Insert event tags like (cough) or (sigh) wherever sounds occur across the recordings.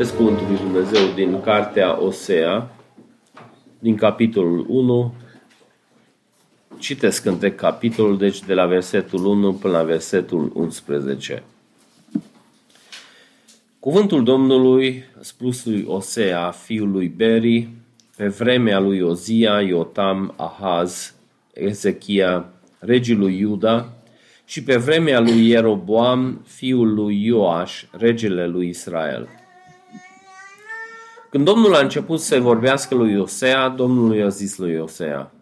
Citesc Cuvântul lui Dumnezeu din Cartea Osea, din capitolul 1. Citesc între capitolul, deci de la versetul 1 până la versetul 11. Cuvântul Domnului spus lui Osea, fiul lui Beri, pe vremea lui Ozia, Iotam, Ahaz, Ezechia, regii lui Iuda, și pe vremea lui Ieroboam, fiul lui Ioaș, regele lui Israel. Când Domnul a început să vorbească lui Iosea, Domnul i-a zis lui Iosea,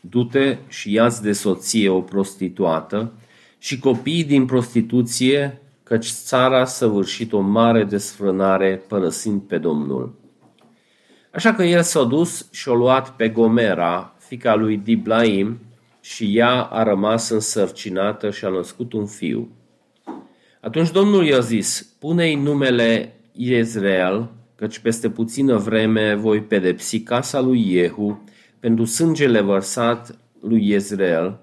Du-te și ia de soție o prostituată și copiii din prostituție, căci țara a săvârșit o mare desfrânare părăsind pe Domnul. Așa că el s-a dus și a luat pe Gomera, fica lui Diblaim, și ea a rămas însărcinată și a născut un fiu. Atunci Domnul i-a zis, pune-i numele Izrael, căci peste puțină vreme voi pedepsi casa lui Jehu pentru sângele vărsat lui Izrael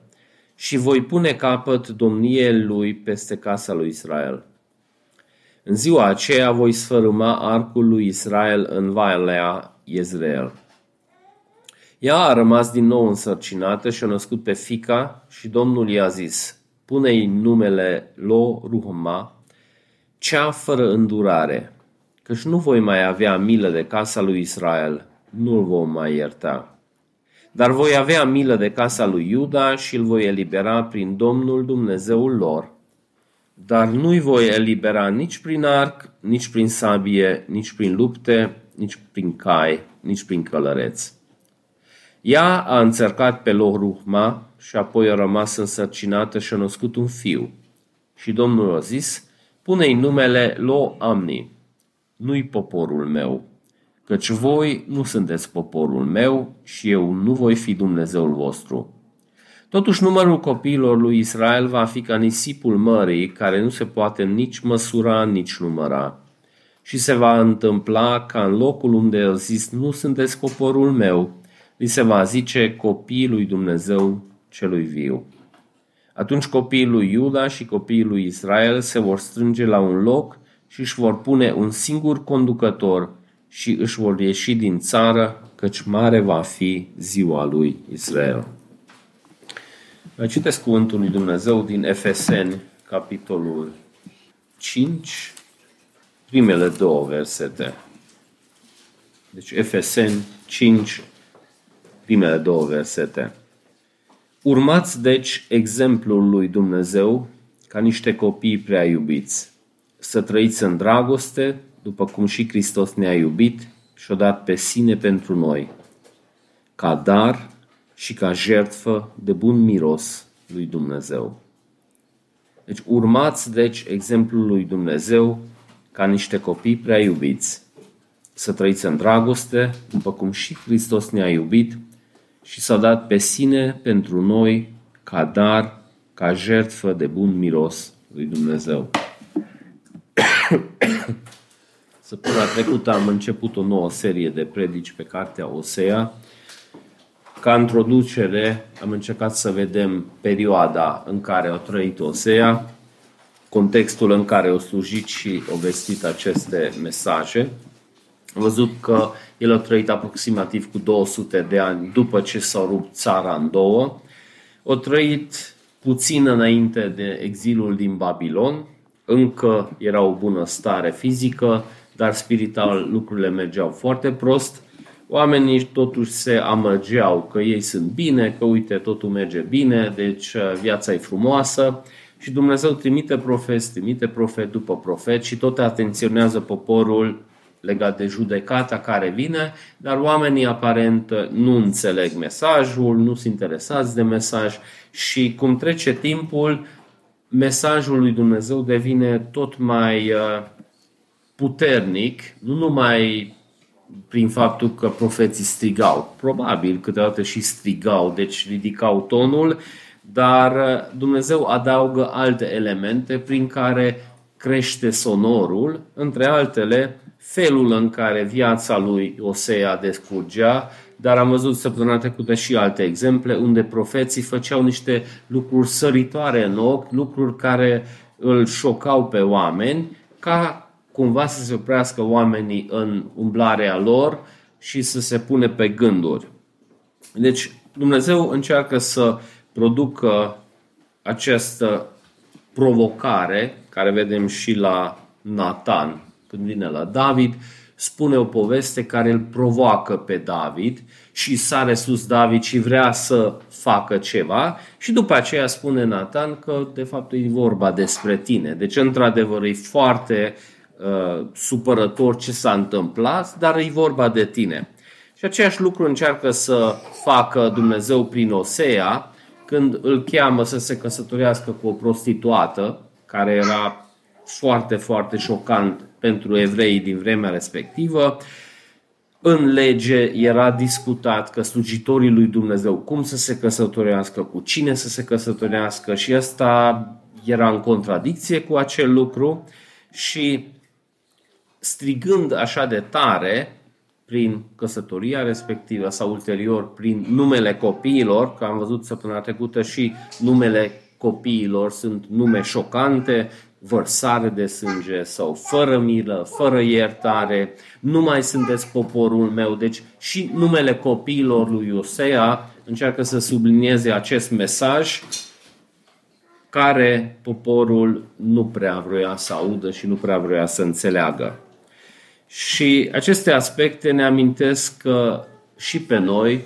și voi pune capăt domniei lui peste casa lui Israel. În ziua aceea voi sfărâma arcul lui Israel în Valea Izrael. Ea a rămas din nou însărcinată și a născut pe fica și Domnul i-a zis, pune-i numele Lo Ruhma, cea fără îndurare, căci nu voi mai avea milă de casa lui Israel, nu-l vom mai ierta. Dar voi avea milă de casa lui Iuda și îl voi elibera prin Domnul Dumnezeul lor. Dar nu-i voi elibera nici prin arc, nici prin sabie, nici prin lupte, nici prin cai, nici prin călăreți. Ea a înțărcat pe Lohruhma și apoi a rămas însărcinată și a născut un fiu. Și Domnul a zis, pune-i numele Lo Amni, nu-i poporul meu, căci voi nu sunteți poporul meu și eu nu voi fi Dumnezeul vostru. Totuși numărul copiilor lui Israel va fi ca nisipul mării, care nu se poate nici măsura, nici număra. Și se va întâmpla ca în locul unde a zis, nu sunteți poporul meu, li se va zice copiii lui Dumnezeu celui viu. Atunci copiii lui Iuda și copiii lui Israel se vor strânge la un loc și își vor pune un singur conducător și își vor ieși din țară, căci mare va fi ziua lui Israel. Citesc cuvântul lui Dumnezeu din Efeseni, capitolul 5, primele două versete. Deci Efeseni 5, primele două versete. Urmați deci exemplul lui Dumnezeu ca niște copii prea iubiți să trăiți în dragoste, după cum și Hristos ne-a iubit și a dat pe sine pentru noi, ca dar și ca jertfă de bun miros lui Dumnezeu. Deci urmați, deci, exemplul lui Dumnezeu ca niște copii prea iubiți, să trăiți în dragoste, după cum și Hristos ne-a iubit și s-a dat pe sine pentru noi ca dar, ca jertfă de bun miros lui Dumnezeu. (coughs) Săptămâna trecută am început o nouă serie de predici pe cartea Osea. Ca introducere am încercat să vedem perioada în care a trăit Osea, contextul în care au slujit și au vestit aceste mesaje. Am văzut că el a trăit aproximativ cu 200 de ani după ce s-a rupt țara în două. A trăit puțin înainte de exilul din Babilon, încă era o bună stare fizică, dar spiritual lucrurile mergeau foarte prost. Oamenii totuși se amăgeau că ei sunt bine, că uite totul merge bine, deci uh, viața e frumoasă și Dumnezeu trimite profet, trimite profet după profet și tot atenționează poporul legat de judecata care vine, dar oamenii aparent nu înțeleg mesajul, nu sunt interesați de mesaj și cum trece timpul, mesajul lui Dumnezeu devine tot mai uh, puternic, nu numai prin faptul că profeții strigau, probabil câteodată și strigau, deci ridicau tonul, dar uh, Dumnezeu adaugă alte elemente prin care crește sonorul, între altele felul în care viața lui Osea descurgea, dar am văzut săptămâna trecută și alte exemple unde profeții făceau niște lucruri săritoare în ochi, lucruri care îl șocau pe oameni, ca cumva să se oprească oamenii în umblarea lor și să se pune pe gânduri. Deci Dumnezeu încearcă să producă această provocare, care vedem și la Nathan, când vine la David, spune o poveste care îl provoacă pe David și sare sus David și vrea să facă ceva și după aceea spune Nathan că de fapt e vorba despre tine. Deci într-adevăr e foarte uh, supărător ce s-a întâmplat, dar e vorba de tine. Și aceeași lucru încearcă să facă Dumnezeu prin Osea când îl cheamă să se căsătorească cu o prostituată, care era foarte, foarte șocant pentru evrei din vremea respectivă. În lege era discutat că slujitorii lui Dumnezeu cum să se căsătorească, cu cine să se căsătorească și asta era în contradicție cu acel lucru și strigând așa de tare prin căsătoria respectivă sau ulterior prin numele copiilor, că am văzut săptămâna trecută și numele copiilor sunt nume șocante, vărsare de sânge sau fără milă, fără iertare, nu mai sunteți poporul meu. Deci și numele copiilor lui Iosea încearcă să sublinieze acest mesaj care poporul nu prea vrea să audă și nu prea vrea să înțeleagă. Și aceste aspecte ne amintesc că și pe noi,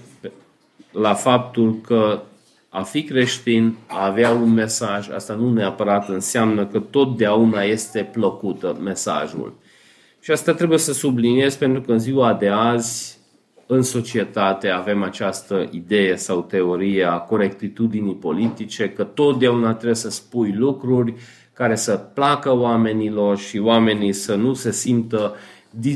la faptul că a fi creștin, a avea un mesaj, asta nu neapărat înseamnă că totdeauna este plăcută mesajul. Și asta trebuie să subliniez pentru că în ziua de azi, în societate, avem această idee sau teorie a corectitudinii politice, că totdeauna trebuie să spui lucruri care să placă oamenilor și oamenii să nu se simtă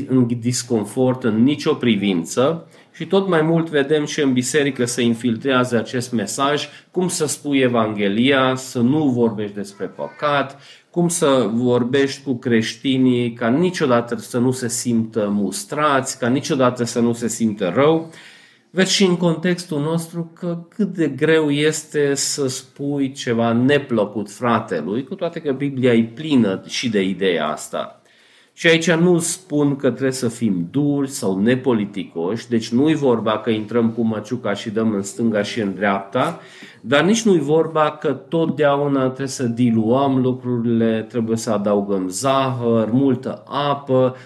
în disconfort în nicio privință și tot mai mult vedem și în biserică să infiltrează acest mesaj, cum să spui Evanghelia, să nu vorbești despre păcat, cum să vorbești cu creștinii ca niciodată să nu se simtă mustrați, ca niciodată să nu se simtă rău. Vezi și în contextul nostru că cât de greu este să spui ceva neplăcut fratelui, cu toate că Biblia e plină și de ideea asta. Și aici nu spun că trebuie să fim duri sau nepoliticoși, deci nu-i vorba că intrăm cu măciuca și dăm în stânga și în dreapta, dar nici nu-i vorba că totdeauna trebuie să diluăm lucrurile, trebuie să adăugăm zahăr, multă apă,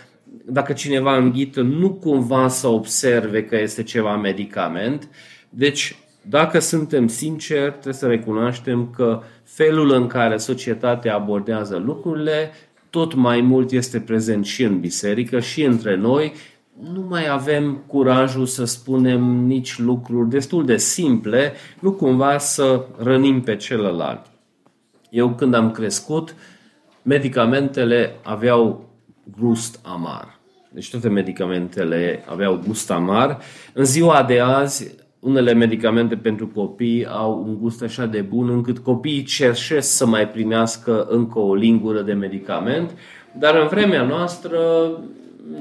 dacă cineva înghită, nu cumva să observe că este ceva medicament. Deci, dacă suntem sinceri, trebuie să recunoaștem că felul în care societatea abordează lucrurile tot mai mult este prezent și în biserică și între noi, nu mai avem curajul să spunem nici lucruri destul de simple, nu cumva să rănim pe celălalt. Eu când am crescut, medicamentele aveau gust amar. Deci toate medicamentele aveau gust amar. În ziua de azi unele medicamente pentru copii au un gust așa de bun încât copiii cerșesc să mai primească încă o lingură de medicament, dar în vremea noastră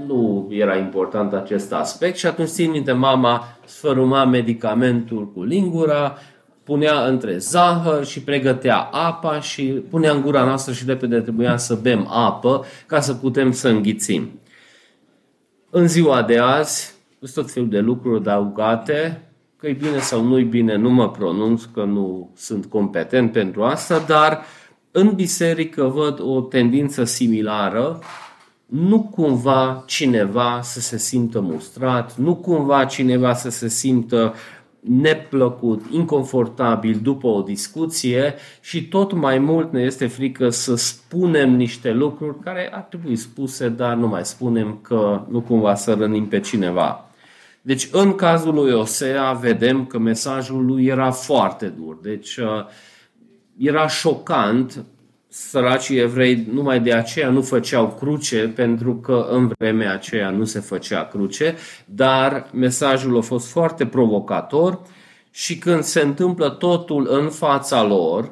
nu era important acest aspect și atunci țin minte mama sfărâma medicamentul cu lingura, punea între zahăr și pregătea apa și punea în gura noastră și repede trebuia să bem apă ca să putem să înghițim. În ziua de azi, sunt tot felul de lucruri adăugate că e bine sau nu e bine, nu mă pronunț, că nu sunt competent pentru asta, dar în biserică văd o tendință similară, nu cumva cineva să se simtă mustrat, nu cumva cineva să se simtă neplăcut, inconfortabil după o discuție și tot mai mult ne este frică să spunem niște lucruri care ar trebui spuse, dar nu mai spunem că nu cumva să rănim pe cineva. Deci, în cazul lui Osea, vedem că mesajul lui era foarte dur. Deci, uh, era șocant. Săracii evrei numai de aceea nu făceau cruce, pentru că în vremea aceea nu se făcea cruce, dar mesajul a fost foarte provocator și când se întâmplă totul în fața lor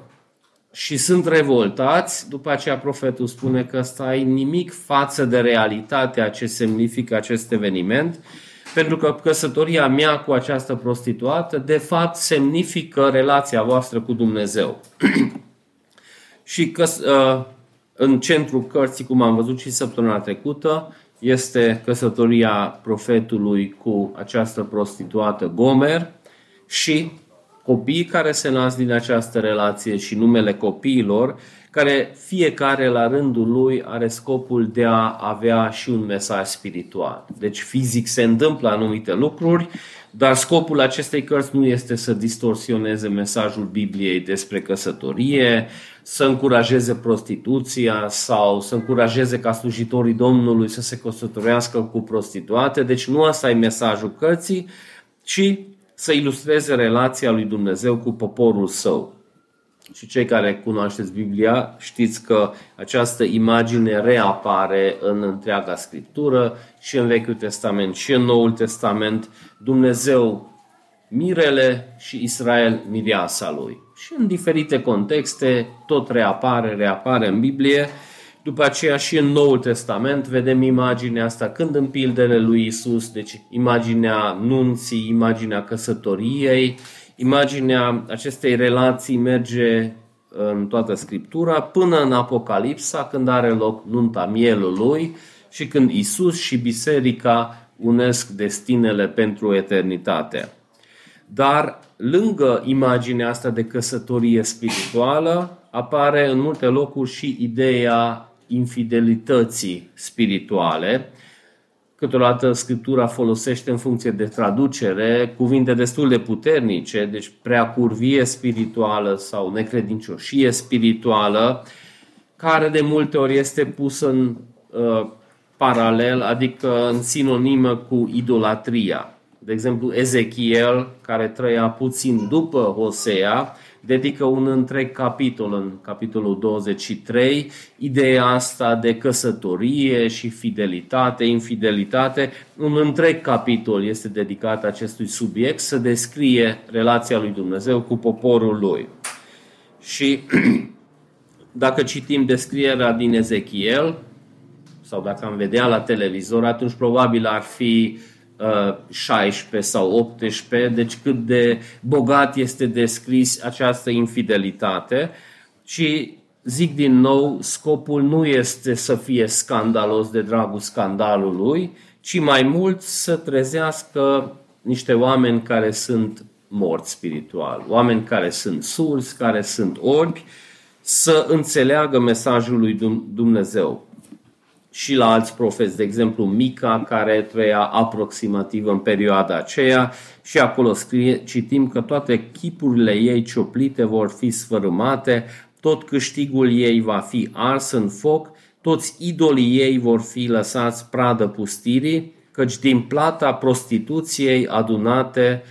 și sunt revoltați, după aceea profetul spune că ăsta e nimic față de realitatea ce semnifică acest eveniment pentru că căsătoria mea cu această prostituată, de fapt, semnifică relația voastră cu Dumnezeu. (clears throat) și că, uh, în centrul cărții, cum am văzut și săptămâna trecută, este căsătoria profetului cu această prostituată Gomer și copiii care se nasc din această relație și numele copiilor, care fiecare la rândul lui are scopul de a avea și un mesaj spiritual. Deci fizic se întâmplă anumite lucruri, dar scopul acestei cărți nu este să distorsioneze mesajul Bibliei despre căsătorie, să încurajeze prostituția sau să încurajeze ca slujitorii Domnului să se căsătorească cu prostituate. Deci nu asta e mesajul cărții, ci să ilustreze relația lui Dumnezeu cu poporul său. Și cei care cunoașteți Biblia știți că această imagine reapare în întreaga scriptură și în Vechiul Testament și în Noul Testament. Dumnezeu mirele și Israel mireasa lui. Și în diferite contexte tot reapare, reapare în Biblie. După aceea și în Noul Testament vedem imaginea asta când în pildele lui Isus, deci imaginea nunții, imaginea căsătoriei, imaginea acestei relații merge în toată Scriptura până în Apocalipsa când are loc nunta mielului și când Isus și biserica unesc destinele pentru eternitate. Dar lângă imaginea asta de căsătorie spirituală apare în multe locuri și ideea infidelității spirituale. Câteodată Scriptura folosește în funcție de traducere cuvinte destul de puternice, deci prea curvie spirituală sau necredincioșie spirituală, care de multe ori este pusă în uh, paralel, adică în sinonimă cu idolatria. De exemplu, Ezechiel, care trăia puțin după Hosea, dedică un întreg capitol în capitolul 23, ideea asta de căsătorie și fidelitate, infidelitate. Un întreg capitol este dedicat acestui subiect să descrie relația lui Dumnezeu cu poporul lui. Și (clears throat) dacă citim descrierea din Ezechiel, sau dacă am vedea la televizor, atunci probabil ar fi uh, 16 sau 18, deci cât de bogat este descris această infidelitate. Și zic din nou, scopul nu este să fie scandalos de dragul scandalului, ci mai mult să trezească niște oameni care sunt morți spiritual, oameni care sunt surzi, care sunt orbi, să înțeleagă mesajul lui Dumnezeu și la alți profeți, de exemplu Mica, care trăia aproximativ în perioada aceea și acolo scrie, citim că toate chipurile ei cioplite vor fi sfărâmate, tot câștigul ei va fi ars în foc, toți idolii ei vor fi lăsați pradă pustirii, căci din plata prostituției adunate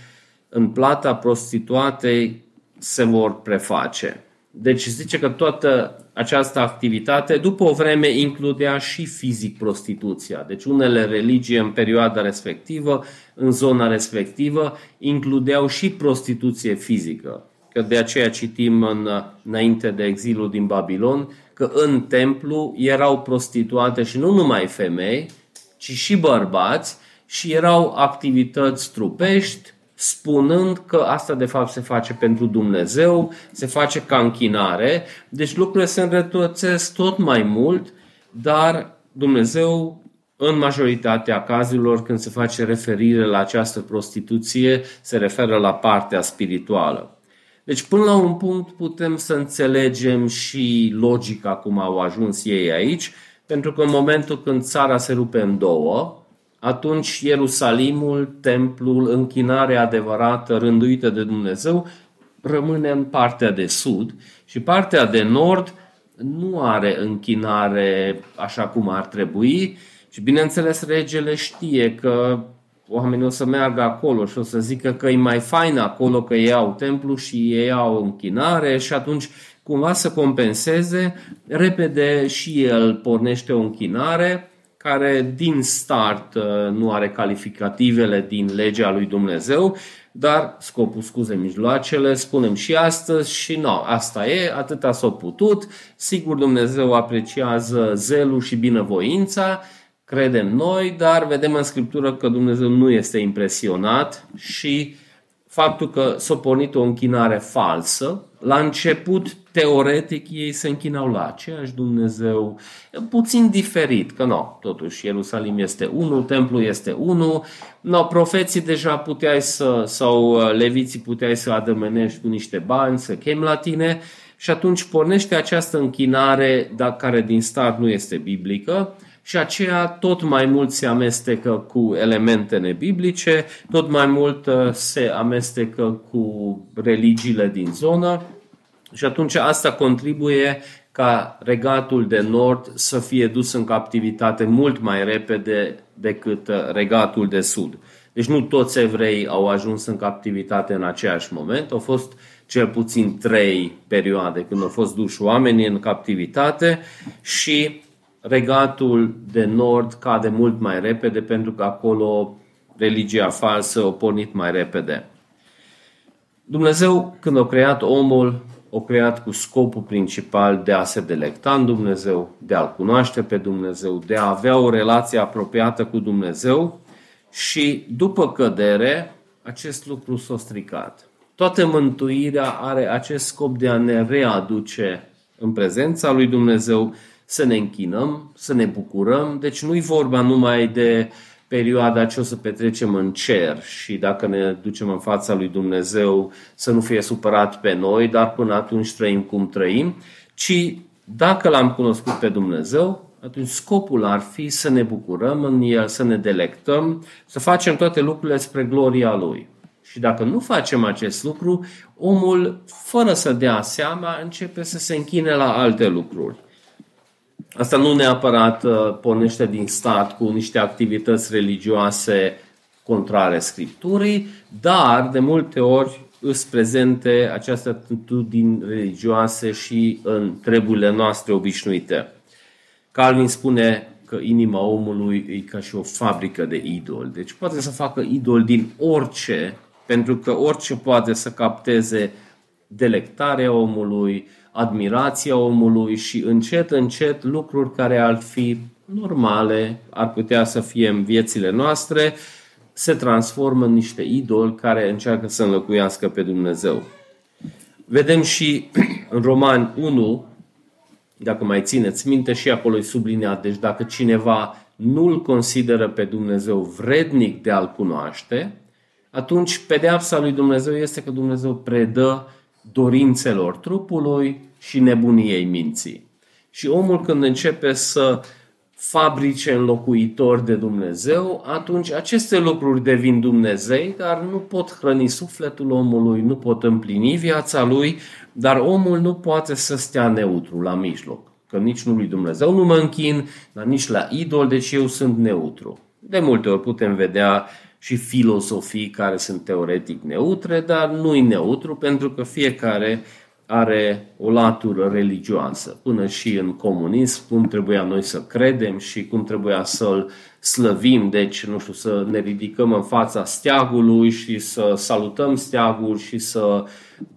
în plata prostituatei se vor preface. Deci zice că toată această activitate, după o vreme, includea și fizic prostituția. Deci unele religii în perioada respectivă, în zona respectivă, includeau și prostituție fizică. Că de aceea citim în, înainte de exilul din Babilon că în templu erau prostituate și nu numai femei, ci și bărbați și erau activități trupești, spunând că asta de fapt se face pentru Dumnezeu, se face ca închinare, deci lucrurile se înrătățesc tot mai mult, dar Dumnezeu în majoritatea cazurilor când se face referire la această prostituție, se referă la partea spirituală. Deci până la un punct putem să înțelegem și logica cum au ajuns ei aici, pentru că în momentul când țara se rupe în două, atunci Ierusalimul, templul, închinarea adevărată, rânduită de Dumnezeu, rămâne în partea de sud și partea de nord nu are închinare așa cum ar trebui și bineînțeles regele știe că oamenii o să meargă acolo și o să zică că e mai fain acolo că ei au templu și ei au închinare și atunci cumva să compenseze, repede și el pornește o închinare care din start uh, nu are calificativele din legea lui Dumnezeu, dar scopul scuze mijloacele, spunem și astăzi și nu, asta e, atâta s-a putut, sigur Dumnezeu apreciază zelul și binevoința, credem noi, dar vedem în Scriptură că Dumnezeu nu este impresionat și faptul că s-a pornit o închinare falsă la început, teoretic, ei se închinau la aceeași Dumnezeu, puțin diferit, că nu, totuși Ierusalim este unul, templul este unul, no, profeții deja puteai să, sau uh, leviții puteai să adămenești cu niște bani, să chem la tine și atunci pornește această închinare, dar care din start nu este biblică, și aceea tot mai mult se amestecă cu elemente nebiblice, tot mai mult uh, se amestecă cu religiile din zonă și atunci asta contribuie ca regatul de nord să fie dus în captivitate mult mai repede decât uh, regatul de sud. Deci nu toți evrei au ajuns în captivitate în aceeași moment, au fost cel puțin trei perioade când au fost duși oamenii în captivitate și regatul de nord cade mult mai repede pentru că acolo religia falsă a pornit mai repede. Dumnezeu, când a creat omul, a creat cu scopul principal de a se delecta în Dumnezeu, de a-L cunoaște pe Dumnezeu, de a avea o relație apropiată cu Dumnezeu și după cădere, acest lucru s-a stricat. Toată mântuirea are acest scop de a ne readuce în prezența lui Dumnezeu, să ne închinăm, să ne bucurăm. Deci nu-i vorba numai de perioada ce o să petrecem în cer și dacă ne ducem în fața lui Dumnezeu să nu fie supărat pe noi, dar până atunci trăim cum trăim, ci dacă l-am cunoscut pe Dumnezeu, atunci scopul ar fi să ne bucurăm în el, să ne delectăm, să facem toate lucrurile spre gloria Lui. Și dacă nu facem acest lucru, omul, fără să dea seama, începe să se închine la alte lucruri. Asta nu neapărat uh, pornește din stat cu niște activități religioase contrare Scripturii, dar de multe ori îs prezente această atitudini religioase și în treburile noastre obișnuite. Calvin spune că inima omului e ca și o fabrică de idol. Deci poate să facă idol din orice, pentru că orice poate să capteze delectarea omului, admirația omului și încet, încet lucruri care ar fi normale, ar putea să fie în viețile noastre, se transformă în niște idoli care încearcă să înlocuiască pe Dumnezeu. Vedem și (clears throat) în Roman 1, dacă mai țineți minte, și acolo e subliniat. Deci dacă cineva nu-L consideră pe Dumnezeu vrednic de a-L cunoaște, atunci pedeapsa lui Dumnezeu este că Dumnezeu predă dorințelor trupului și nebuniei minții. Și omul când începe să fabrice înlocuitori de Dumnezeu, atunci aceste lucruri devin Dumnezei, dar nu pot hrăni sufletul omului, nu pot împlini viața lui, dar omul nu poate să stea neutru la mijloc. Că nici nu lui Dumnezeu nu mă închin, dar nici la idol, deci eu sunt neutru. De multe ori putem vedea și filosofii care sunt teoretic neutre, dar nu-i neutru pentru că fiecare are o latură religioasă. Până și în comunism, cum trebuia noi să credem și cum trebuia să-l slăvim, deci, nu știu, să ne ridicăm în fața steagului și să salutăm steagul și să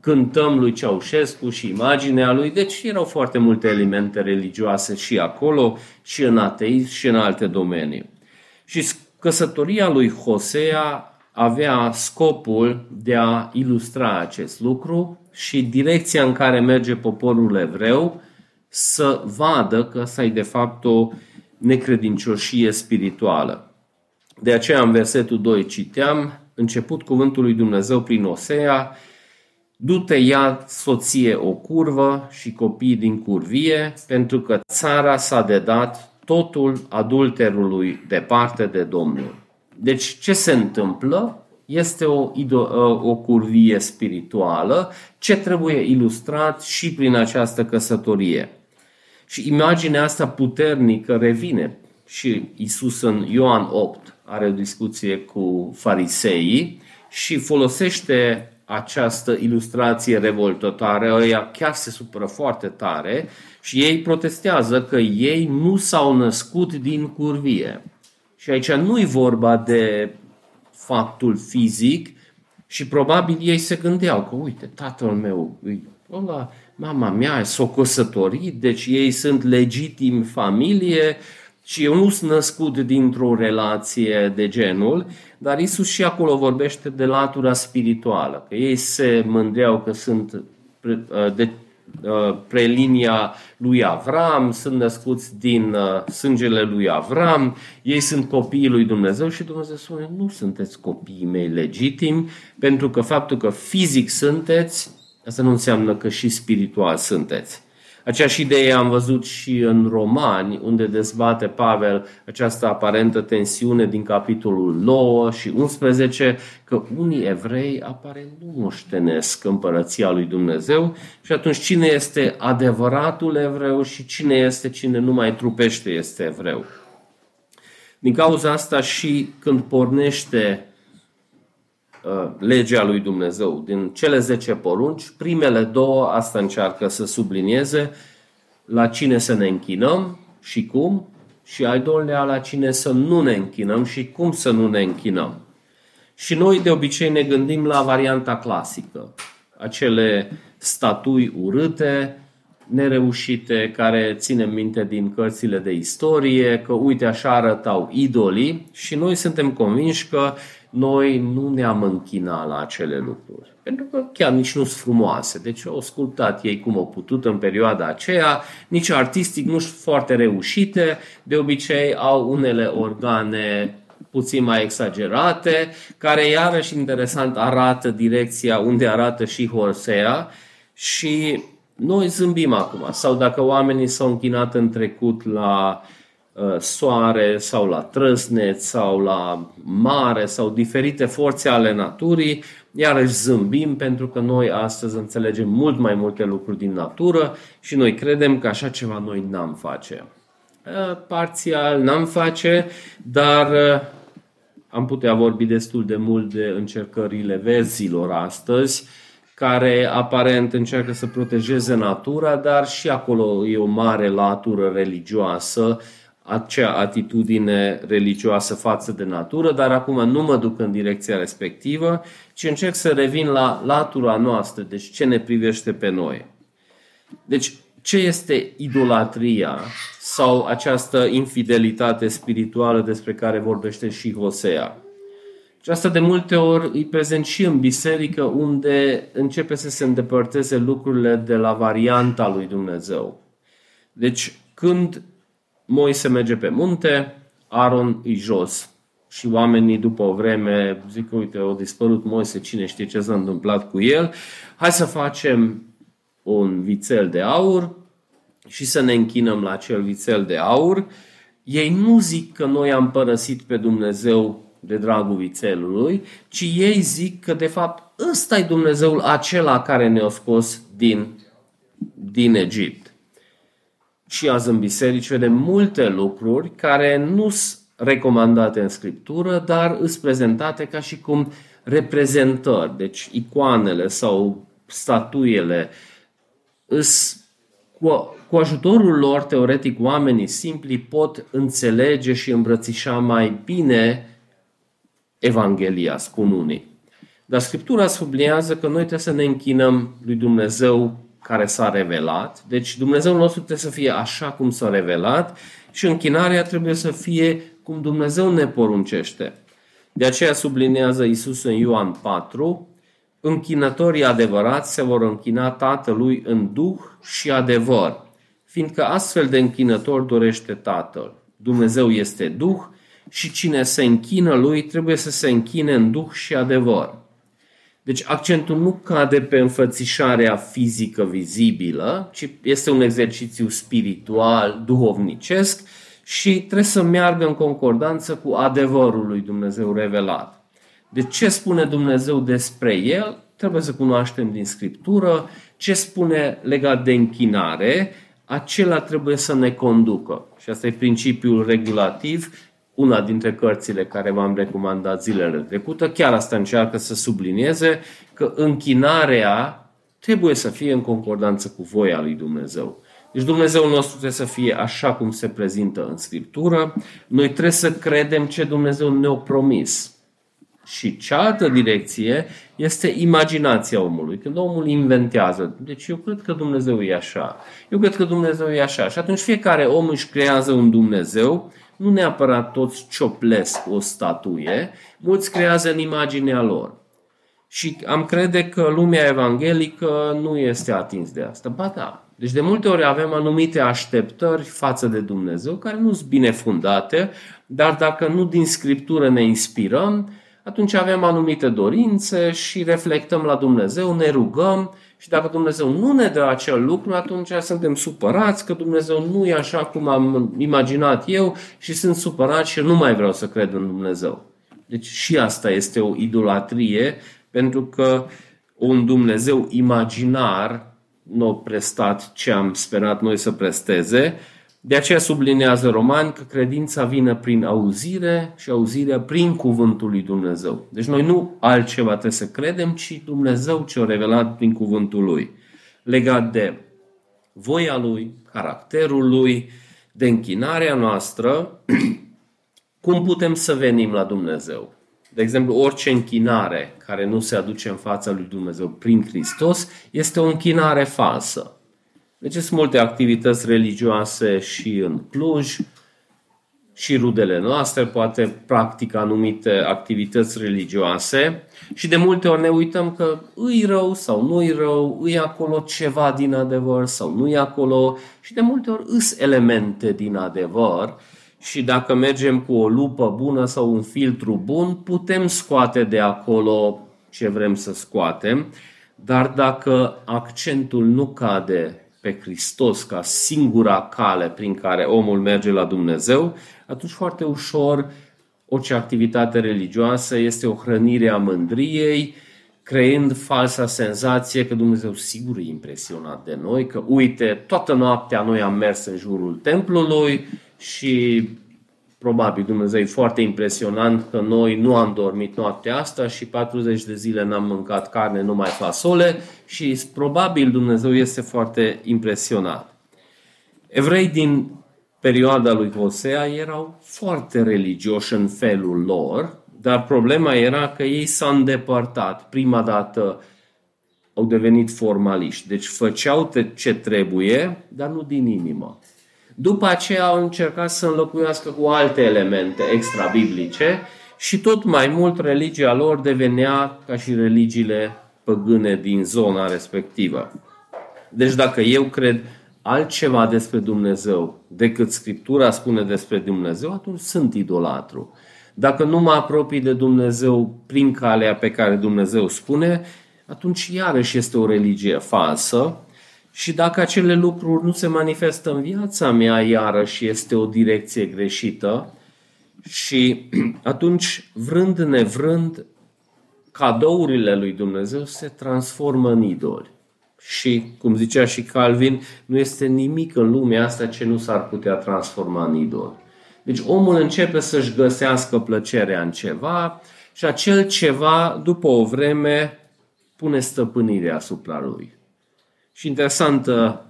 cântăm lui Ceaușescu și imaginea lui. Deci erau foarte multe elemente religioase și acolo, și în ateism, și în alte domenii. Și Căsătoria lui Hosea avea scopul de a ilustra acest lucru și direcția în care merge poporul evreu să vadă că asta e de fapt o necredincioșie spirituală. De aceea în versetul 2 citeam, început cuvântul lui Dumnezeu prin Osea, Du-te ia soție o curvă și copii din curvie, pentru că țara s-a dedat totul adulterului departe de Domnul. Deci ce se întâmplă? Este o, o curvie spirituală ce trebuie ilustrat și prin această căsătorie. Și imaginea asta puternică revine și Isus în Ioan 8 are o discuție cu fariseii și folosește această ilustrație revoltătoare, ăia chiar se supără foarte tare și ei protestează că ei nu s-au născut din curvie. Și aici nu e vorba de faptul fizic și probabil ei se gândeau că, uite, tatăl meu, ăla, mama mea s-o căsătorit, deci ei sunt legitimi familie și eu nu sunt născut dintr-o relație de genul, dar Isus și acolo vorbește de latura spirituală, că ei se mândreau că sunt de prelinia lui Avram, sunt născuți din sângele lui Avram, ei sunt copiii lui Dumnezeu și Dumnezeu spune, nu sunteți copiii mei legitimi, pentru că faptul că fizic sunteți, asta nu înseamnă că și spiritual sunteți. Aceeași idee am văzut și în Romani, unde dezbate Pavel această aparentă tensiune din capitolul 9 și 11, că unii evrei aparent nu moștenesc împărăția lui Dumnezeu și atunci cine este adevăratul evreu și cine este cine nu mai trupește este evreu. Din cauza asta și când pornește Uh, legea lui Dumnezeu. Din cele 10 porunci, primele două, asta încearcă să sublinieze, la cine să ne închinăm și cum, și al doilea la cine să nu ne închinăm și cum să nu ne închinăm. Și noi de obicei ne gândim la varianta clasică, acele statui urâte, nereușite, care ținem minte din cărțile de istorie, că uite așa arătau idolii și noi suntem convinși că noi nu ne-am închinat la acele lucruri. Pentru că chiar nici nu sunt frumoase. Deci au sculptat ei cum au putut în perioada aceea, nici artistic nu sunt foarte reușite, de obicei au unele organe puțin mai exagerate, care iarăși interesant arată direcția unde arată și Horsea și noi zâmbim acum. Sau dacă oamenii s-au închinat în trecut la uh, Uh, soare sau la trăsnet sau la mare sau diferite forțe ale naturii, iarăși zâmbim pentru că noi astăzi înțelegem mult mai multe lucruri din natură și noi credem că așa ceva noi n-am face. Uh, parțial n-am face, dar uh, am putea vorbi destul de mult de încercările verzilor astăzi, care aparent încearcă să protejeze natura, dar și acolo e o mare latură religioasă acea atitudine religioasă față de natură, dar acum nu mă duc în direcția respectivă, ci încerc să revin la latura noastră, deci ce ne privește pe noi. Deci, ce este idolatria sau această infidelitate spirituală despre care vorbește și Hosea? Și asta de multe ori îi prezent și în biserică unde începe să se îndepărteze lucrurile de la varianta lui Dumnezeu. Deci, când Moise merge pe munte, Aaron e jos. Și oamenii după o vreme zic că uite, a dispărut Moise, cine știe ce s-a întâmplat cu el. Hai să facem un vițel de aur și să ne închinăm la acel vițel de aur. Ei nu zic că noi am părăsit pe Dumnezeu de dragul vițelului, ci ei zic că de fapt ăsta e Dumnezeul acela care ne-a scos din, din Egipt și azi în biserici vedem multe lucruri care nu sunt recomandate în scriptură, dar sunt prezentate ca și cum reprezentări, deci icoanele sau statuiele, cu, cu ajutorul lor, teoretic, oamenii simpli pot înțelege și îmbrățișa mai bine Evanghelia, spun unii. Dar Scriptura sublinează că noi trebuie să ne închinăm lui Dumnezeu care s-a revelat. Deci Dumnezeu nostru trebuie să fie așa cum s-a revelat și închinarea trebuie să fie cum Dumnezeu ne poruncește. De aceea sublinează Isus în Ioan 4, închinătorii adevărați se vor închina Tatălui în Duh și adevăr, fiindcă astfel de închinător dorește Tatăl. Dumnezeu este Duh și cine se închină Lui trebuie să se închine în Duh și adevăr. Deci accentul nu cade pe înfățișarea fizică vizibilă, ci este un exercițiu spiritual, duhovnicesc și trebuie să meargă în concordanță cu adevărul lui Dumnezeu revelat. De ce spune Dumnezeu despre el? Trebuie să cunoaștem din Scriptură ce spune legat de închinare, acela trebuie să ne conducă. Și asta e principiul regulativ una dintre cărțile care v-am recomandat zilele trecute, chiar asta încearcă să sublinieze că închinarea trebuie să fie în concordanță cu voia lui Dumnezeu. Deci Dumnezeu nostru trebuie să fie așa cum se prezintă în Scriptură. Noi trebuie să credem ce Dumnezeu ne-a promis. Și cealaltă direcție este imaginația omului. Când omul inventează, deci eu cred că Dumnezeu e așa, eu cred că Dumnezeu e așa. Și atunci fiecare om își creează un Dumnezeu nu neapărat toți cioplesc o statuie, mulți creează în imaginea lor. Și am crede că lumea evanghelică nu este atins de asta. Ba da. Deci de multe ori avem anumite așteptări față de Dumnezeu care nu sunt bine fundate, dar dacă nu din Scriptură ne inspirăm, atunci avem anumite dorințe și reflectăm la Dumnezeu, ne rugăm și dacă Dumnezeu nu ne dă acel lucru, atunci suntem supărați că Dumnezeu nu e așa cum am imaginat eu și sunt supărat și nu mai vreau să cred în Dumnezeu. Deci și asta este o idolatrie, pentru că un Dumnezeu imaginar nu a prestat ce am sperat noi să presteze, de aceea sublinează Roman că credința vine prin auzire și auzirea prin cuvântul lui Dumnezeu. Deci noi nu altceva trebuie să credem, ci Dumnezeu ce-a revelat prin cuvântul lui. Legat de voia lui, caracterul lui, de închinarea noastră, (clears throat) cum putem să venim la Dumnezeu? De exemplu, orice închinare care nu se aduce în fața lui Dumnezeu prin Hristos este o închinare falsă. Deci sunt multe activități religioase și în Cluj, și rudele noastre poate practică anumite activități religioase. Și de multe ori ne uităm că îi rău sau nu îi rău, îi acolo ceva din adevăr sau nu e acolo. Și de multe ori îs elemente din adevăr. Și dacă mergem cu o lupă bună sau un filtru bun, putem scoate de acolo ce vrem să scoatem, dar dacă accentul nu cade pe Hristos ca singura cale prin care omul merge la Dumnezeu, atunci foarte ușor orice activitate religioasă este o hrănire a mândriei, creând falsa senzație că Dumnezeu sigur e impresionat de noi, că uite, toată noaptea noi am mers în jurul templului și probabil Dumnezeu e foarte impresionant că noi nu am dormit noaptea asta și 40 de zile n-am mâncat carne, numai fasole și probabil Dumnezeu este foarte impresionat. Evrei din perioada lui Hosea erau foarte religioși în felul lor, dar problema era că ei s-au îndepărtat. Prima dată au devenit formaliști, deci făceau ce trebuie, dar nu din inimă. După aceea au încercat să înlocuiască cu alte elemente extra-biblice și tot mai mult religia lor devenea ca și religiile păgâne din zona respectivă. Deci dacă eu cred altceva despre Dumnezeu decât Scriptura spune despre Dumnezeu, atunci sunt idolatru. Dacă nu mă apropii de Dumnezeu prin calea pe care Dumnezeu spune, atunci iarăși este o religie falsă și dacă acele lucruri nu se manifestă în viața mea, iarăși este o direcție greșită și (clears throat) atunci, vrând nevrând, cadourile lui Dumnezeu se transformă în idoli. Și, cum zicea și Calvin, nu este nimic în lumea asta ce nu s-ar putea transforma în idol. Deci omul începe să-și găsească plăcerea în ceva și acel ceva, după o vreme, pune stăpânire asupra lui. Și interesantă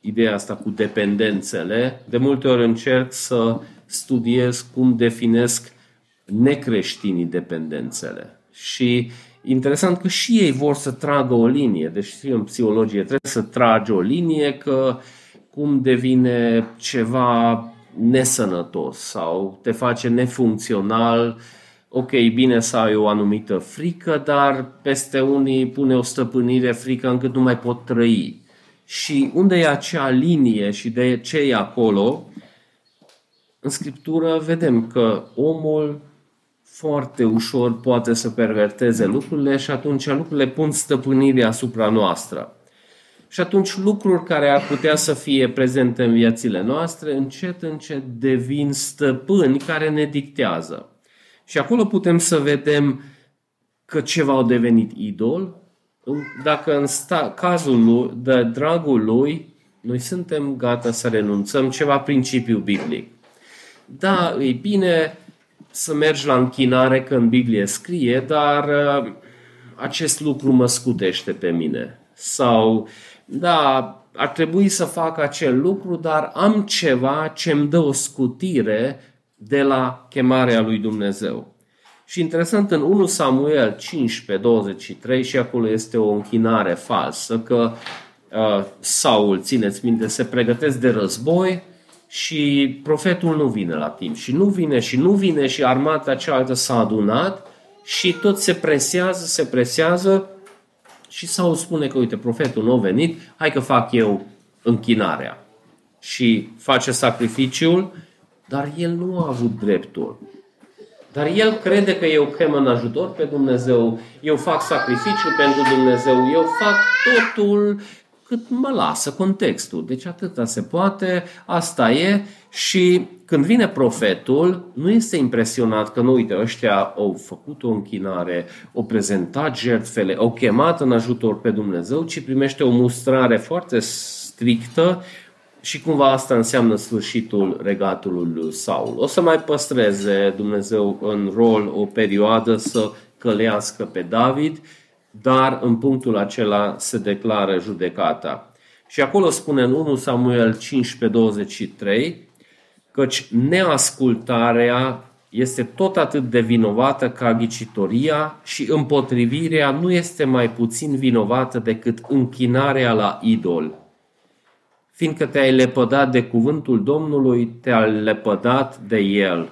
ideea asta cu dependențele. De multe ori încerc să studiez cum definesc necreștinii dependențele. Și interesant că și ei vor să tragă o linie, deci în psihologie trebuie să tragi o linie că cum devine ceva nesănătos sau te face nefuncțional. Ok, bine să ai o anumită frică, dar peste unii pune o stăpânire frică încât nu mai pot trăi. Și unde e acea linie și de ce e acolo, în Scriptură vedem că omul foarte ușor poate să perverteze lucrurile și atunci lucrurile pun stăpânire asupra noastră. Și atunci lucruri care ar putea să fie prezente în viețile noastre, încet, încet devin stăpâni care ne dictează. Și acolo putem să vedem că ceva a devenit idol, dacă în sta, cazul lui, de dragul lui, noi suntem gata să renunțăm ceva principiu biblic. Da, e bine să mergi la închinare că în Biblie scrie, dar uh, acest lucru mă scutește pe mine. Sau, da, ar trebui să fac acel lucru, dar am ceva ce îmi dă o scutire de la chemarea lui Dumnezeu. Și interesant, în 1 Samuel 15, 23, și acolo este o închinare falsă, că uh, Saul, țineți minte, se pregătesc de război și profetul nu vine la timp. Și nu vine și nu vine și armata cealaltă s-a adunat și tot se presează, se presează și sau spune că, uite, profetul nu a venit, hai că fac eu închinarea. Și face sacrificiul, dar el nu a avut dreptul. Dar el crede că eu chem în ajutor pe Dumnezeu, eu fac sacrificiu pentru Dumnezeu, eu fac totul cât mă lasă contextul. Deci atâta se poate, asta e și când vine profetul, nu este impresionat că, nu, uite, ăștia au făcut o închinare, au prezentat jertfele, au chemat în ajutor pe Dumnezeu, ci primește o mustrare foarte strictă și cumva asta înseamnă sfârșitul regatului lui Saul. O să mai păstreze Dumnezeu în rol o perioadă să călească pe David, dar în punctul acela se declară judecata. Și acolo spune în 1 Samuel 15:23 căci neascultarea este tot atât de vinovată ca ghicitoria și împotrivirea nu este mai puțin vinovată decât închinarea la idol. Fiindcă te-ai lepădat de cuvântul Domnului, te-ai lepădat de El.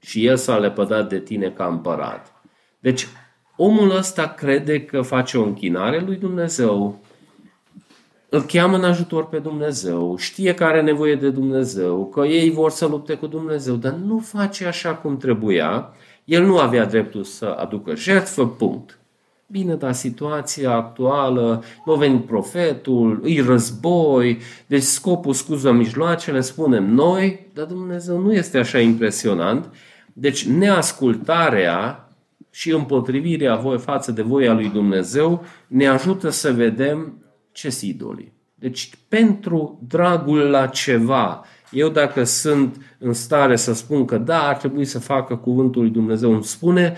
Și El s-a lepădat de tine ca împărat. Deci, omul ăsta crede că face o închinare lui Dumnezeu, îl cheamă în ajutor pe Dumnezeu, știe că are nevoie de Dumnezeu, că ei vor să lupte cu Dumnezeu, dar nu face așa cum trebuia. El nu avea dreptul să aducă jertfă, punct. Bine, dar situația actuală, nu a venit profetul, îi război, deci scopul scuză mijloacele, spunem noi, dar Dumnezeu nu este așa impresionant. Deci neascultarea și împotrivirea voi față de voia lui Dumnezeu ne ajută să vedem ce idolii. Deci pentru dragul la ceva, eu dacă sunt în stare să spun că da, ar trebui să facă cuvântul lui Dumnezeu, îmi spune,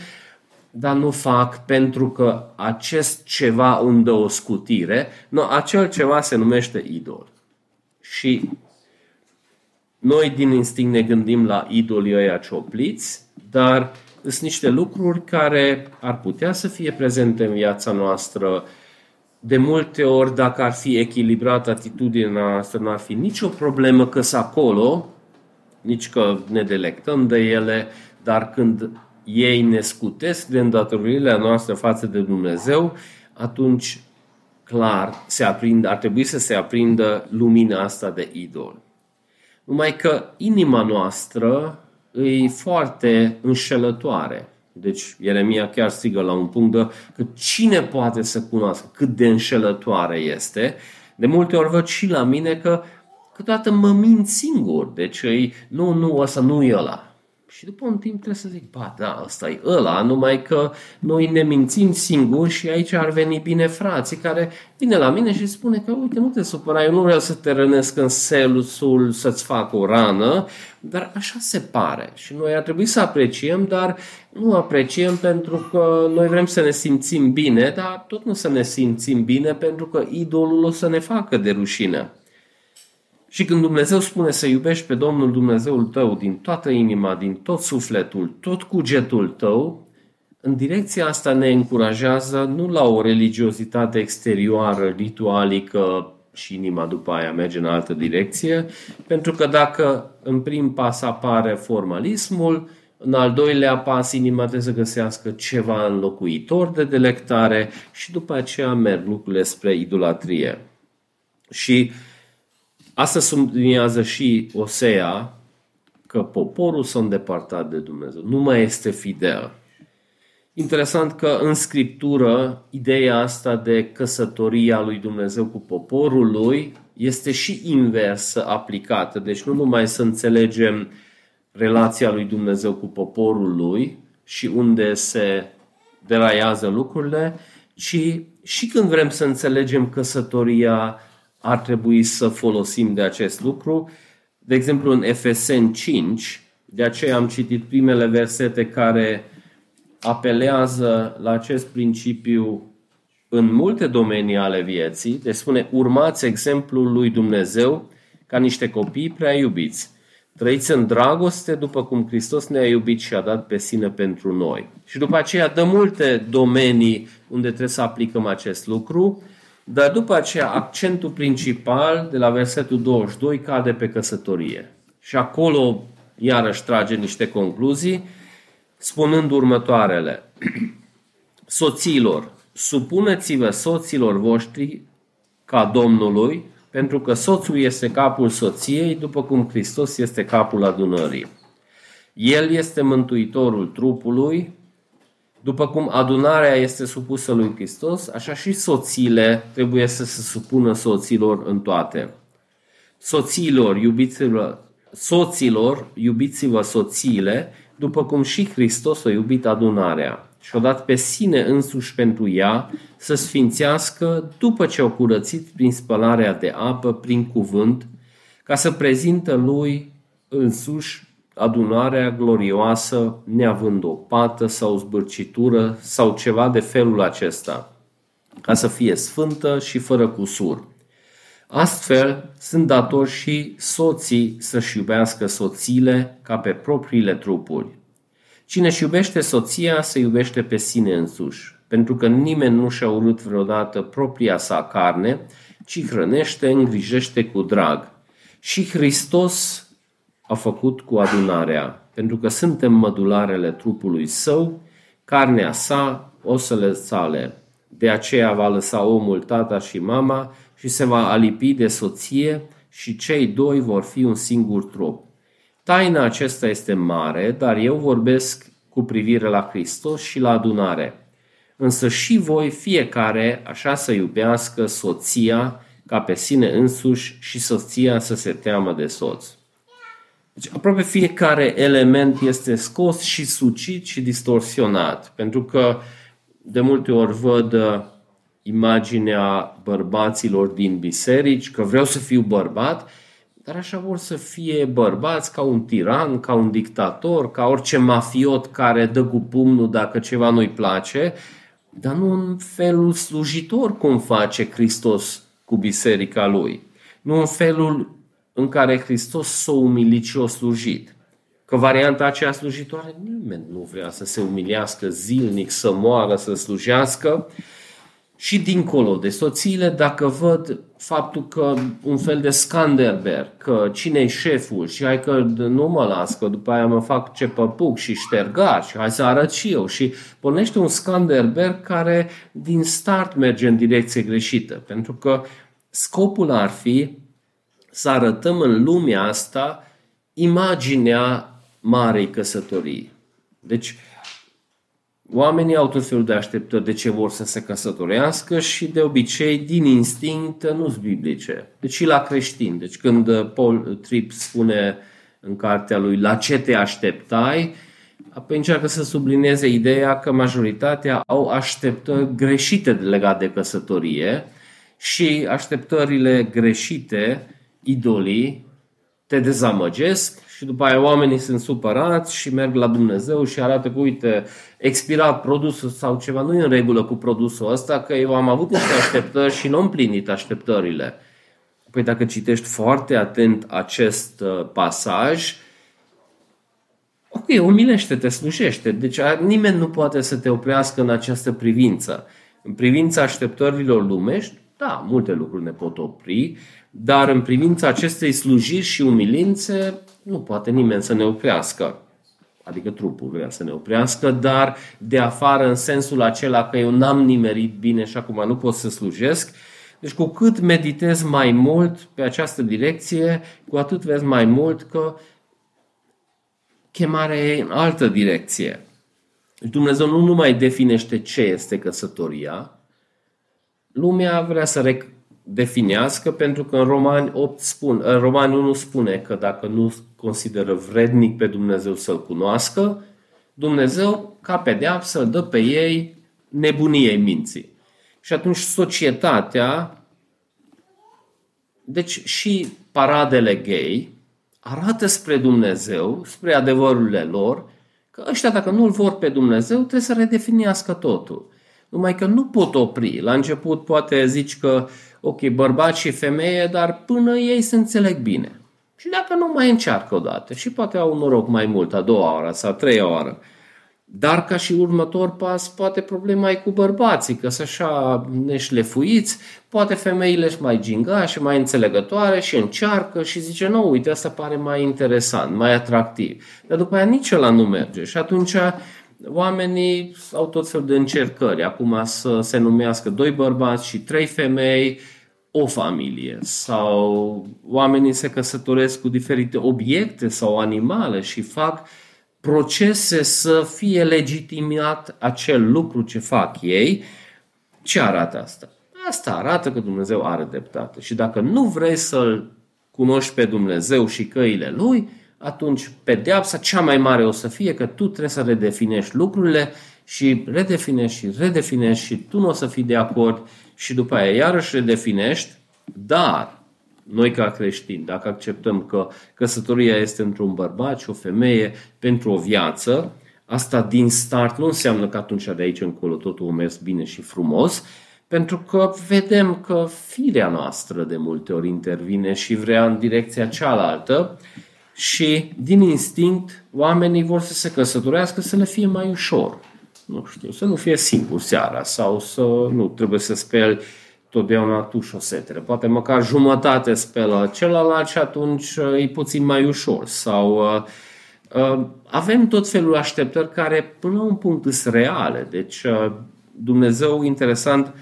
dar nu fac pentru că acest ceva îmi dă o scutire. No, acel ceva se numește idol. Și noi din instinct ne gândim la idolii ăia ciopliți, dar sunt niște lucruri care ar putea să fie prezente în viața noastră, de multe ori, dacă ar fi echilibrată atitudinea noastră, nu ar fi nicio problemă că sunt acolo, nici că ne delectăm de ele, dar când ei ne scutesc de îndatoririle noastre față de Dumnezeu, atunci, clar, se aprind, ar trebui să se aprindă lumina asta de idol. Numai că inima noastră e foarte înșelătoare. Deci Ieremia chiar strigă la un punct de că cine poate să cunoască cât de înșelătoare este. De multe ori văd și la mine că câteodată mă mint singur. Deci nu, nu, ăsta nu e ăla. Și după un timp trebuie să zic, ba da, ăsta e ăla, numai că noi ne mințim singuri și aici ar veni bine frații care vine la mine și spune că, uite, nu te supăra, eu nu vreau să te rănesc în selusul să-ți fac o rană, dar așa se pare. Și noi ar trebui să apreciem, dar nu apreciem pentru că noi vrem să ne simțim bine, dar tot nu să ne simțim bine pentru că idolul o să ne facă de rușine. Și când Dumnezeu spune să iubești pe Domnul Dumnezeul tău din toată inima, din tot sufletul, tot cugetul tău, în direcția asta ne încurajează nu la o religiozitate exterioară, ritualică și inima după aia merge în altă direcție, pentru că dacă în prim pas apare formalismul, în al doilea pas inima trebuie să găsească ceva înlocuitor de delectare și după aceea merg lucrurile spre idolatrie. Și uh, Asta subliniază și Osea că poporul s-a îndepărtat de Dumnezeu, nu mai este fidel. Interesant că în Scriptură ideea asta de căsătoria lui Dumnezeu cu poporul lui este și inversă aplicată. Deci nu numai să înțelegem relația lui Dumnezeu cu poporul lui și unde se deraiază lucrurile, ci și când vrem să înțelegem căsătoria ar trebui să folosim de acest lucru. De exemplu, în Efesen 5, de aceea am citit primele versete care apelează la acest principiu în multe domenii ale vieții. Deci spune, urmați exemplul lui Dumnezeu ca niște copii prea iubiți. Trăiți în dragoste după cum Hristos ne-a iubit și a dat pe sine pentru noi. Și după aceea dă multe domenii unde trebuie să aplicăm acest lucru. Dar după aceea, accentul principal de la versetul 22 cade pe căsătorie. Și acolo iarăși trage niște concluzii. spunând următoarele. (clears throat) Soților, supuneți-vă soților voștri ca Domnului, pentru că soțul este capul soției, după cum Hristos este capul adunării. El este mântuitorul trupului, după cum adunarea este supusă lui Hristos, așa și soțiile trebuie să se supună soților în toate. Soților, iubiți-vă, soților, iubiți-vă soțiile, după cum și Hristos a iubit adunarea și a dat pe sine însuși pentru ea să sfințească după ce au curățit prin spălarea de apă, prin cuvânt, ca să prezintă lui însuși adunarea glorioasă, neavând o pată sau o zbârcitură sau ceva de felul acesta, ca să fie sfântă și fără cusur. Astfel, sunt datori și soții să-și iubească soțiile ca pe propriile trupuri. Cine își iubește soția, se iubește pe sine însuși, pentru că nimeni nu și-a urât vreodată propria sa carne, ci hrănește, îngrijește cu drag. Și Hristos a făcut cu adunarea, pentru că suntem mădularele trupului său, carnea sa, osele sale. De aceea va lăsa omul tata și mama și se va alipi de soție și cei doi vor fi un singur trup. Taina acesta este mare, dar eu vorbesc cu privire la Hristos și la adunare. Însă și voi, fiecare, așa să iubească soția ca pe sine însuși și soția să se teamă de soț. Deci aproape fiecare element este scos și sucit și distorsionat, pentru că de multe ori văd uh, imaginea bărbaților din biserici, că vreau să fiu bărbat, dar așa vor să fie bărbați ca un tiran, ca un dictator, ca orice mafiot care dă cu pumnul dacă ceva nu-i place, dar nu în felul slujitor cum face Hristos cu biserica lui. Nu în felul în care Hristos s-a umilit și a slujit. Că varianta aceea slujitoare, nimeni nu vrea să se umilească zilnic, să moară, să slujească, și dincolo de soțiile, dacă văd faptul că un fel de Skanderberg, că cine e șeful și hai că nu mă las, că după aia mă fac ce păpuc și ștergar și hai să arăt și eu. Și pornește un Skanderberg care din start merge în direcție greșită. Pentru că scopul ar fi să arătăm în lumea asta imaginea marei căsătorii. Deci, Oamenii au tot felul de așteptări de ce vor să se căsătorească și de obicei, din instinct, nu sunt biblice. Deci și la creștini. Deci când Paul Tripp spune în cartea lui La ce te așteptai, apoi încearcă să sublinieze ideea că majoritatea au așteptări greșite legate de căsătorie și așteptările greșite, idolii, te dezamăgesc și după aia oamenii sunt supărați și merg la Dumnezeu și arată că, uite, expirat produsul sau ceva nu e în regulă cu produsul ăsta, că eu am avut niște așteptări și nu am plinit așteptările. Păi dacă citești foarte atent acest uh, pasaj, ok, umilește-te, slujește. Deci nimeni nu poate să te oprească în această privință. În privința așteptărilor lumești, da, multe lucruri ne pot opri, dar în privința acestei slujiri și umilințe, nu poate nimeni să ne oprească. Adică trupul vrea să ne oprească, dar de afară în sensul acela că eu n-am nimerit bine și acum nu pot să slujesc. Deci cu cât meditez mai mult pe această direcție, cu atât vezi mai mult că chemarea e în altă direcție. Dumnezeu nu numai definește ce este căsătoria, lumea vrea să rec- definească, pentru că în Romani, 8 spun, în Romani 1 spune că dacă nu consideră vrednic pe Dumnezeu să-L cunoască, Dumnezeu, ca pedeapsă, dă pe ei nebuniei minții. Și atunci societatea, deci și paradele gay, arată spre Dumnezeu, spre adevărurile lor, că ăștia dacă nu-L vor pe Dumnezeu, trebuie să redefinească totul. Numai că nu pot opri. La început poate zici că, ok, bărbat și femeie, dar până ei se înțeleg bine. Și dacă nu mai încearcă o dată și poate au noroc mai mult, a doua oară sau a treia oară. Dar ca și următor pas, poate problema e cu bărbații, că sunt așa neșlefuiți, poate femeile și mai gingașe, mai înțelegătoare și încearcă și zice, nu, uite, asta pare mai interesant, mai atractiv. Dar după aia nici ăla nu merge și atunci oamenii au tot felul de încercări. Acum să se numească doi bărbați și trei femei, o familie sau oamenii se căsătoresc cu diferite obiecte sau animale și fac procese să fie legitimat acel lucru ce fac ei. Ce arată asta? Asta arată că Dumnezeu are dreptate. Și dacă nu vrei să-L cunoști pe Dumnezeu și căile Lui, atunci pedeapsa cea mai mare o să fie că tu trebuie să redefinești lucrurile și redefinești și redefinești și tu nu o să fii de acord și după aia iarăși redefinești, dar noi ca creștini, dacă acceptăm că căsătoria este între un bărbat și o femeie pentru o viață, asta din start nu înseamnă că atunci de aici încolo totul a mers bine și frumos, pentru că vedem că firea noastră de multe ori intervine și vrea în direcția cealaltă și din instinct oamenii vor să se căsătorească să le fie mai ușor. Nu știu, să nu fie singur seara sau să nu trebuie să speli totdeauna tu șosetele. Poate măcar jumătate spelă celălalt și atunci uh, e puțin mai ușor. Sau uh, uh, avem tot felul de așteptări care până la un punct sunt reale. Deci uh, Dumnezeu, interesant,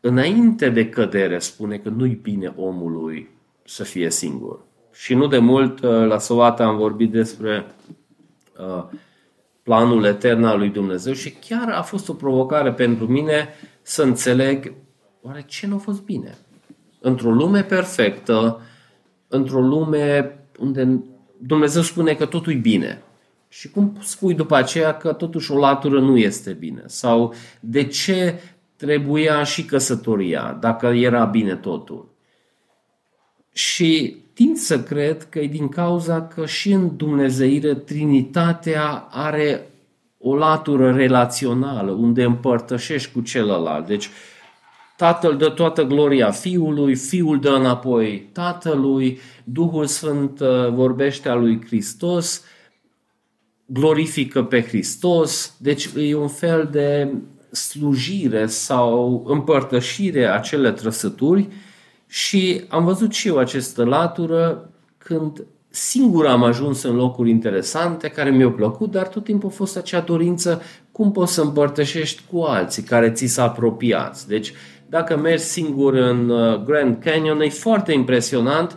înainte de cădere spune că nu-i bine omului să fie singur. Și nu de mult uh, la Sovata am vorbit despre uh, planul etern al lui Dumnezeu și chiar a fost o provocare pentru mine să înțeleg oare ce nu a fost bine. Într-o lume perfectă, într-o lume unde Dumnezeu spune că totul e bine. Și cum spui după aceea că totuși o latură nu este bine? Sau de ce trebuia și căsătoria, dacă era bine totul? Și tind să cred că e din cauza că și în Dumnezeire Trinitatea are o latură relațională, unde împărtășești cu celălalt. Deci Tatăl dă toată gloria Fiului, Fiul dă înapoi Tatălui, Duhul Sfânt uh, vorbește a lui Hristos, glorifică pe Hristos, deci e un fel de slujire sau împărtășire a cele trăsături și am văzut și eu această latură când singur am ajuns în locuri interesante care mi-au plăcut, dar tot timpul a fost acea dorință cum poți să împărtășești cu alții care ți s-a apropiați. Deci dacă mergi singur în uh, Grand Canyon, e foarte impresionant,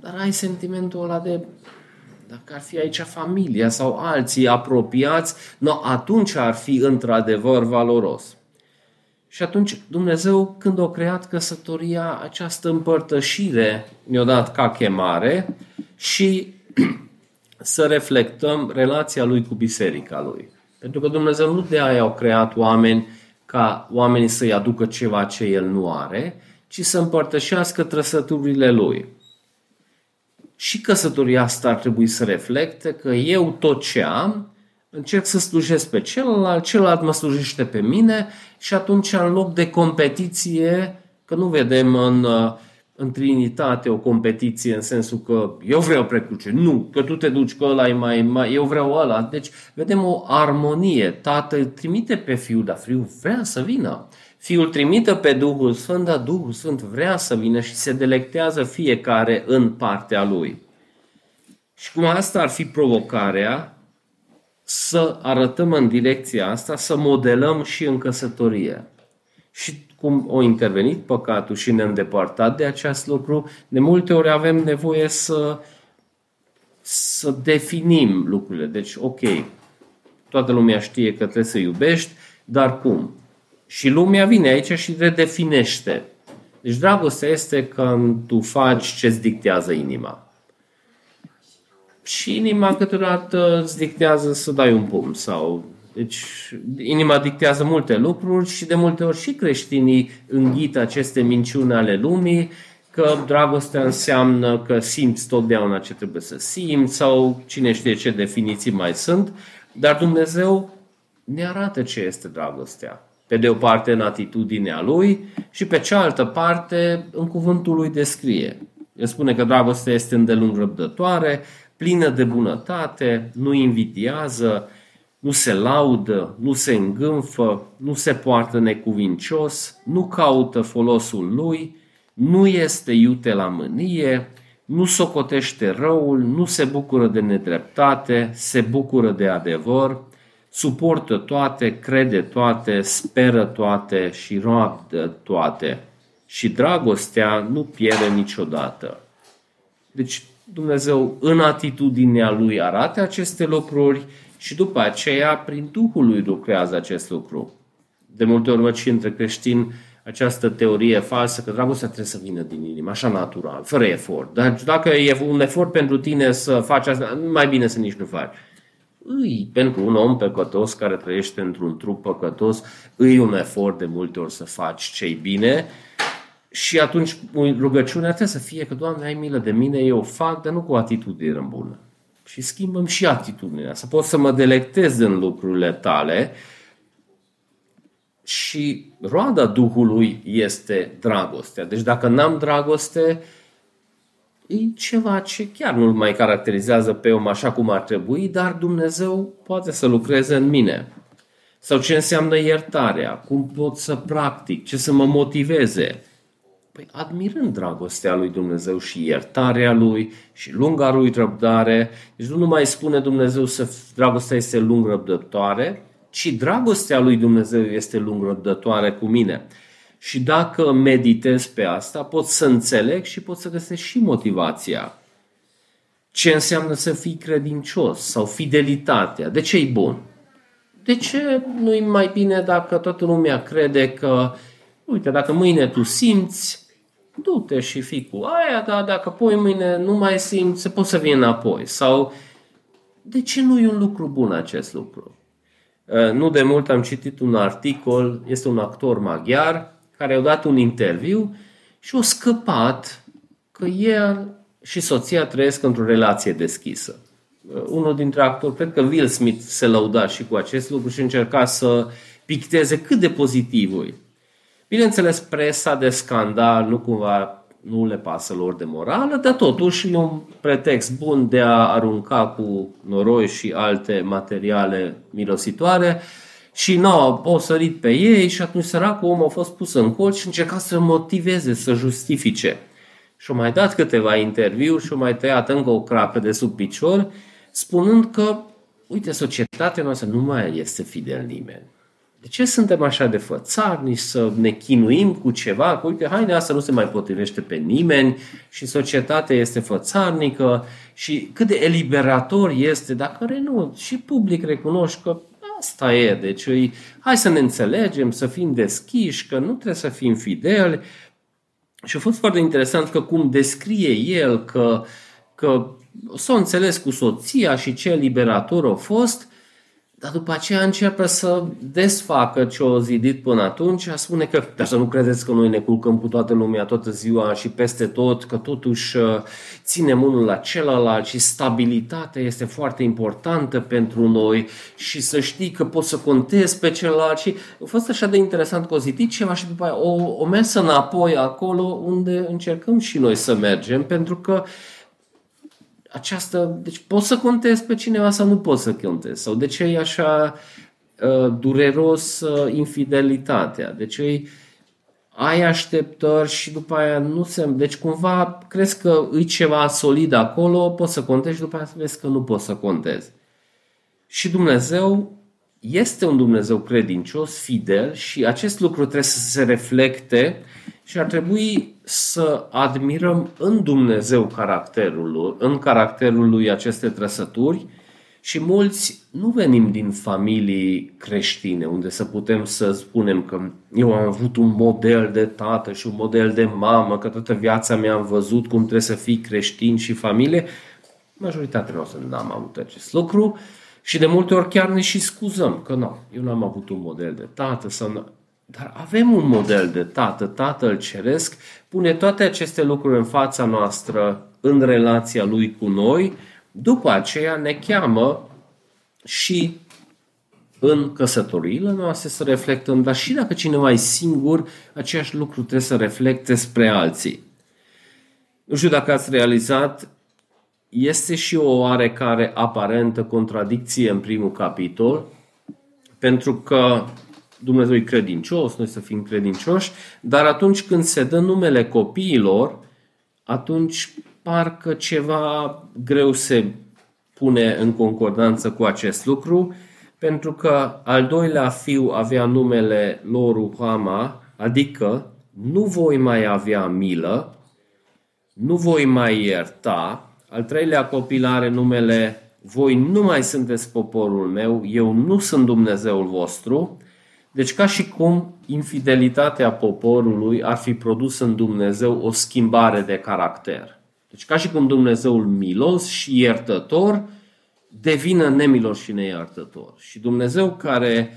dar ai sentimentul ăla de dacă ar fi aici familia sau alții apropiați, no, atunci ar fi într-adevăr valoros. Și atunci Dumnezeu, când a creat căsătoria, această împărtășire ne-a dat ca chemare și (clears throat) să reflectăm relația lui cu biserica lui. Pentru că Dumnezeu nu de aia au creat oameni ca oamenii să-i aducă ceva ce el nu are, ci să împărtășească trăsăturile lui. Și căsătoria asta ar trebui să reflecte că eu tot ce am, încerc să slujesc pe celălalt, celălalt mă slujește pe mine și atunci în loc de competiție, că nu vedem în uh, în Trinitate o competiție în sensul că eu vreau precruce, nu, că tu te duci, că ăla e mai, mai eu vreau ăla. Deci vedem o armonie. Tatăl trimite pe Fiul, dar Fiul vrea să vină. Fiul trimite pe Duhul Sfânt, dar Duhul Sfânt vrea să vină și se delectează fiecare în partea lui. Și cum asta ar fi provocarea, să arătăm în direcția asta, să modelăm și în căsătorie. Și cum a intervenit păcatul și ne-a îndepărtat de acest lucru, de multe ori avem nevoie să, să definim lucrurile. Deci, ok, toată lumea știe că trebuie să iubești, dar cum? Și lumea vine aici și redefinește. Deci dragostea este când tu faci ce-ți dictează inima. Și inima câteodată îți dictează să dai un pumn sau deci inima dictează multe lucruri și de multe ori și creștinii înghită aceste minciuni ale lumii, că dragostea înseamnă că simți totdeauna ce trebuie să simți sau cine știe ce definiții mai sunt, dar Dumnezeu ne arată ce este dragostea. Pe de o parte în atitudinea Lui și pe cealaltă parte în cuvântul Lui descrie. El spune că dragostea este îndelung răbdătoare, plină de bunătate, nu invidiază, nu se laudă, nu se îngânfă, nu se poartă necuvincios, nu caută folosul lui, nu este iute la mânie, nu socotește răul, nu se bucură de nedreptate, se bucură de adevăr, suportă toate, crede toate, speră toate și roagă toate. Și dragostea nu pierde niciodată. Deci Dumnezeu în atitudinea Lui arată aceste lucruri și după aceea prin Duhul Lui lucrează acest lucru. De multe ori văd și între creștini această teorie falsă că dragostea trebuie să vină din inimă, așa natural, fără efort. Dar dacă e un efort pentru tine să faci asta, mai bine să nici nu faci. Îi, pentru un om păcătos care trăiește într-un trup păcătos, îi un efort de multe ori să faci ce bine și atunci rugăciunea trebuie să fie că, Doamne, ai milă de mine, eu fac, dar nu cu atitudine bună. Și schimbăm și atitudinea, să pot să mă delectez în lucrurile tale și roada Duhului este dragostea. Deci dacă n-am dragoste, e ceva ce chiar nu mai caracterizează pe om așa cum ar trebui, dar Dumnezeu poate să lucreze în mine. Sau ce înseamnă iertarea, cum pot să practic, ce să mă motiveze. Păi admirând dragostea lui Dumnezeu și iertarea lui și lunga lui răbdare. Deci nu numai spune Dumnezeu să dragostea este lung răbdătoare, ci dragostea lui Dumnezeu este lung răbdătoare cu mine. Și dacă meditez pe asta, pot să înțeleg și pot să găsesc și motivația. Ce înseamnă să fii credincios sau fidelitatea? De ce e bun? De ce nu e mai bine dacă toată lumea crede că, uite, dacă mâine tu simți, du-te și fii cu aia, dar dacă poi mâine nu mai simți, poți să vii înapoi. Sau de ce nu e un lucru bun acest lucru? Uh, nu de mult am citit un articol, este un actor maghiar care a dat un interviu și a scăpat că el și soția trăiesc într-o relație deschisă. Uh, unul dintre actori, cred că Will Smith se lăuda și cu acest lucru și încerca să picteze cât de pozitiv e. Bineînțeles, presa de scandal nu cumva nu le pasă lor de morală, dar totuși e un pretext bun de a arunca cu noroi și alte materiale mirositoare și nu, au sărit pe ei și atunci săracul om a fost pus în colț și încerca să motiveze, să justifice. Și au mai dat câteva interviuri și au mai tăiat încă o crapă de sub picior, spunând că, uite, societatea noastră nu mai este fidel nimeni. De ce suntem așa de fățarni să ne chinuim cu ceva? Că, uite, haine asta nu se mai potrivește pe nimeni și societatea este fățarnică și cât de eliberator este dacă renunț și public recunoști că asta e. Deci, îi, hai să ne înțelegem, să fim deschiși, că nu trebuie să fim fideli. Și a fost foarte interesant că cum descrie el că, că s-a înțeles cu soția și ce liberator a fost – dar după aceea începe să desfacă ce o zidit până atunci, a spune că, dar să nu credeți că noi ne culcăm cu toată lumea toată ziua și peste tot, că totuși uh, ținem unul la celălalt și stabilitatea este foarte importantă pentru noi și să știi că poți să contezi pe celălalt și a fost așa de interesant că o zidit ceva și după aia o, o mers înapoi acolo unde încercăm și noi să mergem pentru că această, deci poți să contezi pe cineva sau nu poți să contezi? Sau de ce e așa uh, dureros uh, infidelitatea? De ce e, ai așteptări și după aia nu se... Deci cumva crezi că e ceva solid acolo, poți să contezi și după aia vezi că nu poți să contezi. Și Dumnezeu este un Dumnezeu credincios, fidel și acest lucru trebuie să se reflecte și ar trebui să admirăm în Dumnezeu caracterul lui, în caracterul lui aceste trăsături și mulți nu venim din familii creștine unde să putem să spunem că eu am avut un model de tată și un model de mamă, că toată viața mea am văzut cum trebuie să fii creștin și familie. Majoritatea noastră n-am avut acest lucru și de multe ori chiar ne și scuzăm că nu, eu n-am avut un model de tată sau dar avem un model de tată, Tatăl Ceresc, pune toate aceste lucruri în fața noastră în relația Lui cu noi, după aceea ne cheamă și în căsătoriile noastre să reflectăm, dar și dacă cineva e singur, același lucru trebuie să reflecte spre alții. Nu știu dacă ați realizat, este și o oarecare aparentă contradicție în primul capitol, pentru că Dumnezeu e credincios, noi să fim credincioși, dar atunci când se dă numele copiilor, atunci parcă ceva greu se pune în concordanță cu acest lucru, pentru că al doilea fiu avea numele lor Ruhama, adică nu voi mai avea milă, nu voi mai ierta. Al treilea copil are numele voi nu mai sunteți poporul meu, eu nu sunt Dumnezeul vostru. Deci ca și cum infidelitatea poporului ar fi produs în Dumnezeu o schimbare de caracter. Deci ca și cum Dumnezeul milos și iertător devină nemilos și neiertător. Și Dumnezeu care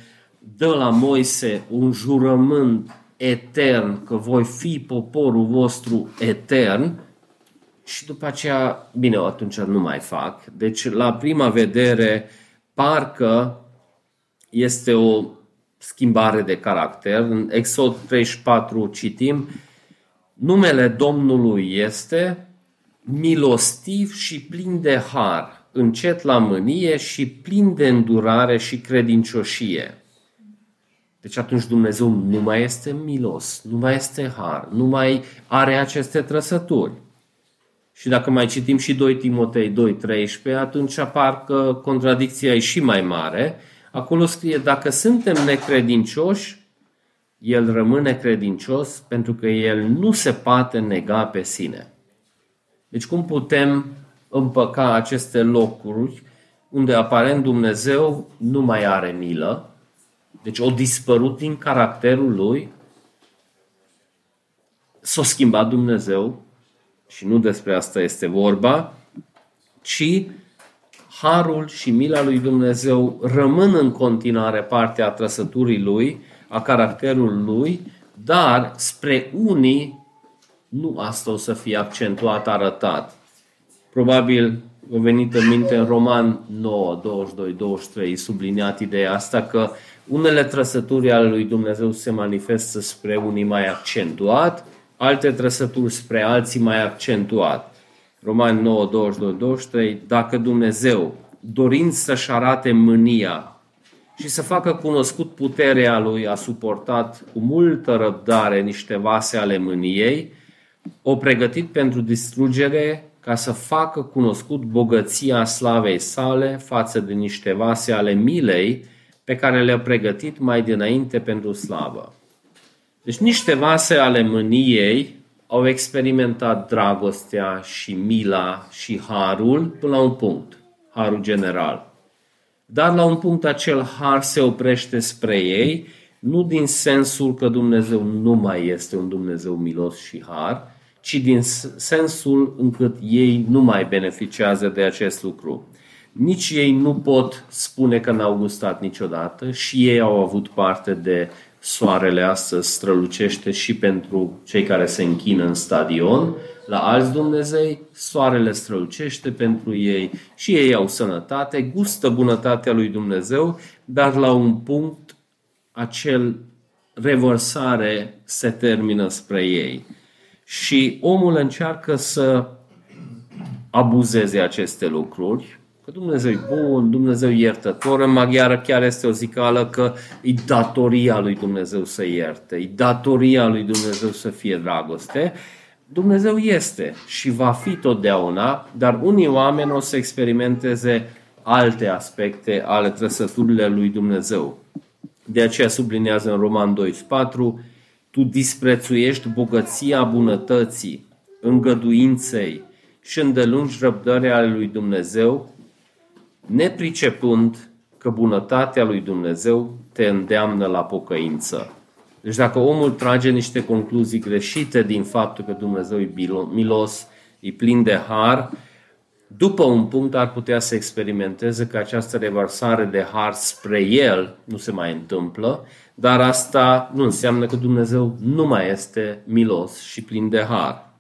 dă la Moise un jurământ etern, că voi fi poporul vostru etern, și după aceea, bine, atunci nu mai fac. Deci, la prima vedere, parcă este o schimbare de caracter. În Exod 34 citim, numele Domnului este milostiv și plin de har, încet la mânie și plin de îndurare și credincioșie. Deci atunci Dumnezeu nu mai este milos, nu mai este har, nu mai are aceste trăsături. Și dacă mai citim și 2 Timotei 2.13, atunci apar că contradicția e și mai mare. Acolo scrie, dacă suntem necredincioși, el rămâne credincios pentru că el nu se poate nega pe sine. Deci cum putem împăca aceste locuri unde aparent Dumnezeu nu mai are milă, deci o dispărut din caracterul lui, s-a schimbat Dumnezeu și nu despre asta este vorba, ci harul și mila lui Dumnezeu rămân în continuare parte a trăsăturii lui, a caracterului lui, dar spre unii nu asta o să fie accentuat, arătat. Probabil a venit în minte în Roman 9, 22, 23, subliniat ideea asta că unele trăsături ale lui Dumnezeu se manifestă spre unii mai accentuat, alte trăsături spre alții mai accentuat. Roman 9, 22, 23, dacă Dumnezeu, dorind să-și arate mânia și să facă cunoscut puterea lui, a suportat cu multă răbdare niște vase ale mâniei, o pregătit pentru distrugere ca să facă cunoscut bogăția slavei sale față de niște vase ale milei pe care le-a pregătit mai dinainte pentru slavă. Deci niște vase ale mâniei au experimentat dragostea și mila și harul până la un punct, harul general. Dar la un punct acel har se oprește spre ei, nu din sensul că Dumnezeu nu mai este un Dumnezeu milos și har, ci din sensul încât ei nu mai beneficiază de acest lucru. Nici ei nu pot spune că n-au gustat niciodată și ei au avut parte de soarele astăzi strălucește și pentru cei care se închină în stadion, la alți Dumnezei, soarele strălucește pentru ei și ei au sănătate, gustă bunătatea lui Dumnezeu, dar la un punct acel revărsare se termină spre ei. Și omul încearcă să abuzeze aceste lucruri, Că Dumnezeu e bun, Dumnezeu e iertător. În maghiară chiar este o zicală că e datoria lui Dumnezeu să ierte, e datoria lui Dumnezeu să fie dragoste. Dumnezeu este și va fi totdeauna, dar unii oameni o să experimenteze alte aspecte ale trăsăturile lui Dumnezeu. De aceea sublinează în Roman 24, tu disprețuiești bogăția bunătății, îngăduinței și îndelungi răbdarea lui Dumnezeu, nepricepând că bunătatea lui Dumnezeu te îndeamnă la pocăință. Deci dacă omul trage niște concluzii greșite din faptul că Dumnezeu e milos, e plin de har, după un punct ar putea să experimenteze că această revarsare de har spre el nu se mai întâmplă, dar asta nu înseamnă că Dumnezeu nu mai este milos și plin de har.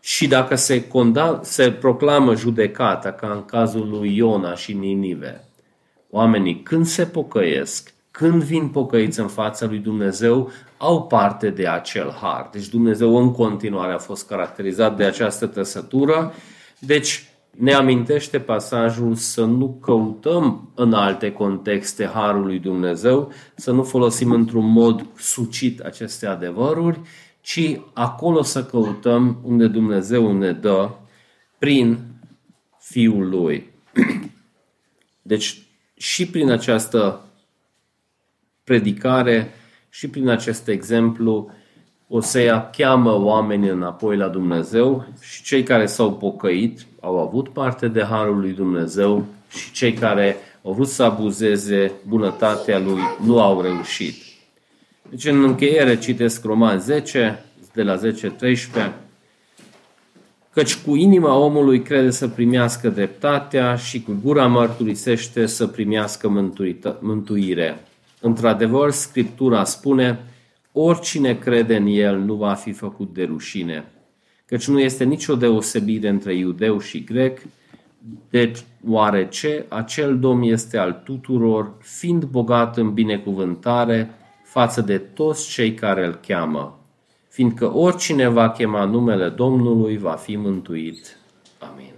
Și dacă se, condam, se proclamă judecata, ca în cazul lui Iona și Ninive, oamenii când se pocăiesc, când vin pocăiți în fața lui Dumnezeu, au parte de acel har. Deci Dumnezeu în continuare a fost caracterizat de această trăsătură. Deci ne amintește pasajul să nu căutăm în alte contexte Harul lui Dumnezeu, să nu folosim într-un mod sucit aceste adevăruri, ci acolo să căutăm unde Dumnezeu ne dă prin Fiul Lui. (clears throat) Deci și prin această predicare și prin acest exemplu Osea cheamă oamenii înapoi la Dumnezeu și cei care s-au pocăit au avut parte de Harul lui Dumnezeu și cei care au vrut să abuzeze bunătatea lui nu au reușit. Deci în încheiere citesc Roman 10, de la 10-13, căci cu inima omului crede să primească dreptatea și cu gura mărturisește să primească mântuire. Într-adevăr, Scriptura spune, oricine crede în El nu va fi făcut de rușine, căci nu este nicio deosebire între iudeu și grec, deci oarece acel Domn este al tuturor, fiind bogat în binecuvântare față de toți cei care îl cheamă, fiindcă oricine va chema numele Domnului va fi mântuit. Amin.